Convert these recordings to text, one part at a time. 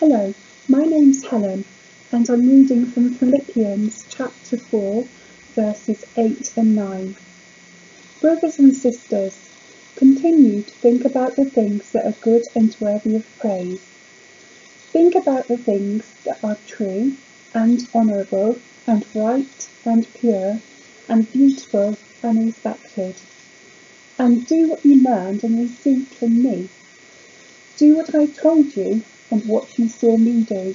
Helen and I'm reading from Philippians chapter 4, verses 8 and 9. Brothers and sisters, continue to think about the things that are good and worthy of praise. Think about the things that are true and honourable and right and pure and beautiful and respected. And do what you learned and received from me. Do what I told you and what you saw me do,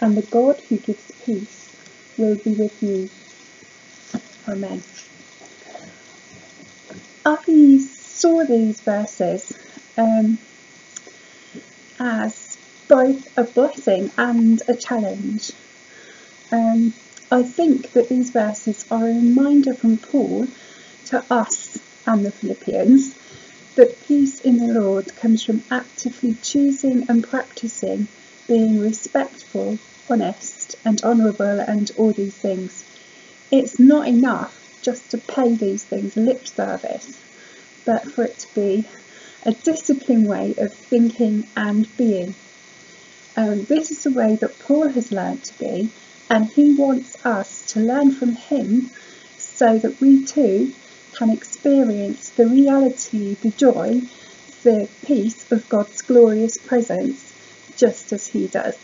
and the God who gives peace will be with you. Amen. I saw these verses um, as both a blessing and a challenge. Um, I think that these verses are a reminder from Paul to us and the Philippians that peace in the Lord comes from actively choosing and practicing being respectful, honest, and honourable, and all these things. It's not enough just to pay these things lip service, but for it to be a disciplined way of thinking and being. Um, this is the way that Paul has learned to be, and he wants us to learn from him so that we too can experience the reality, the joy, the peace of God's glorious presence just as he does.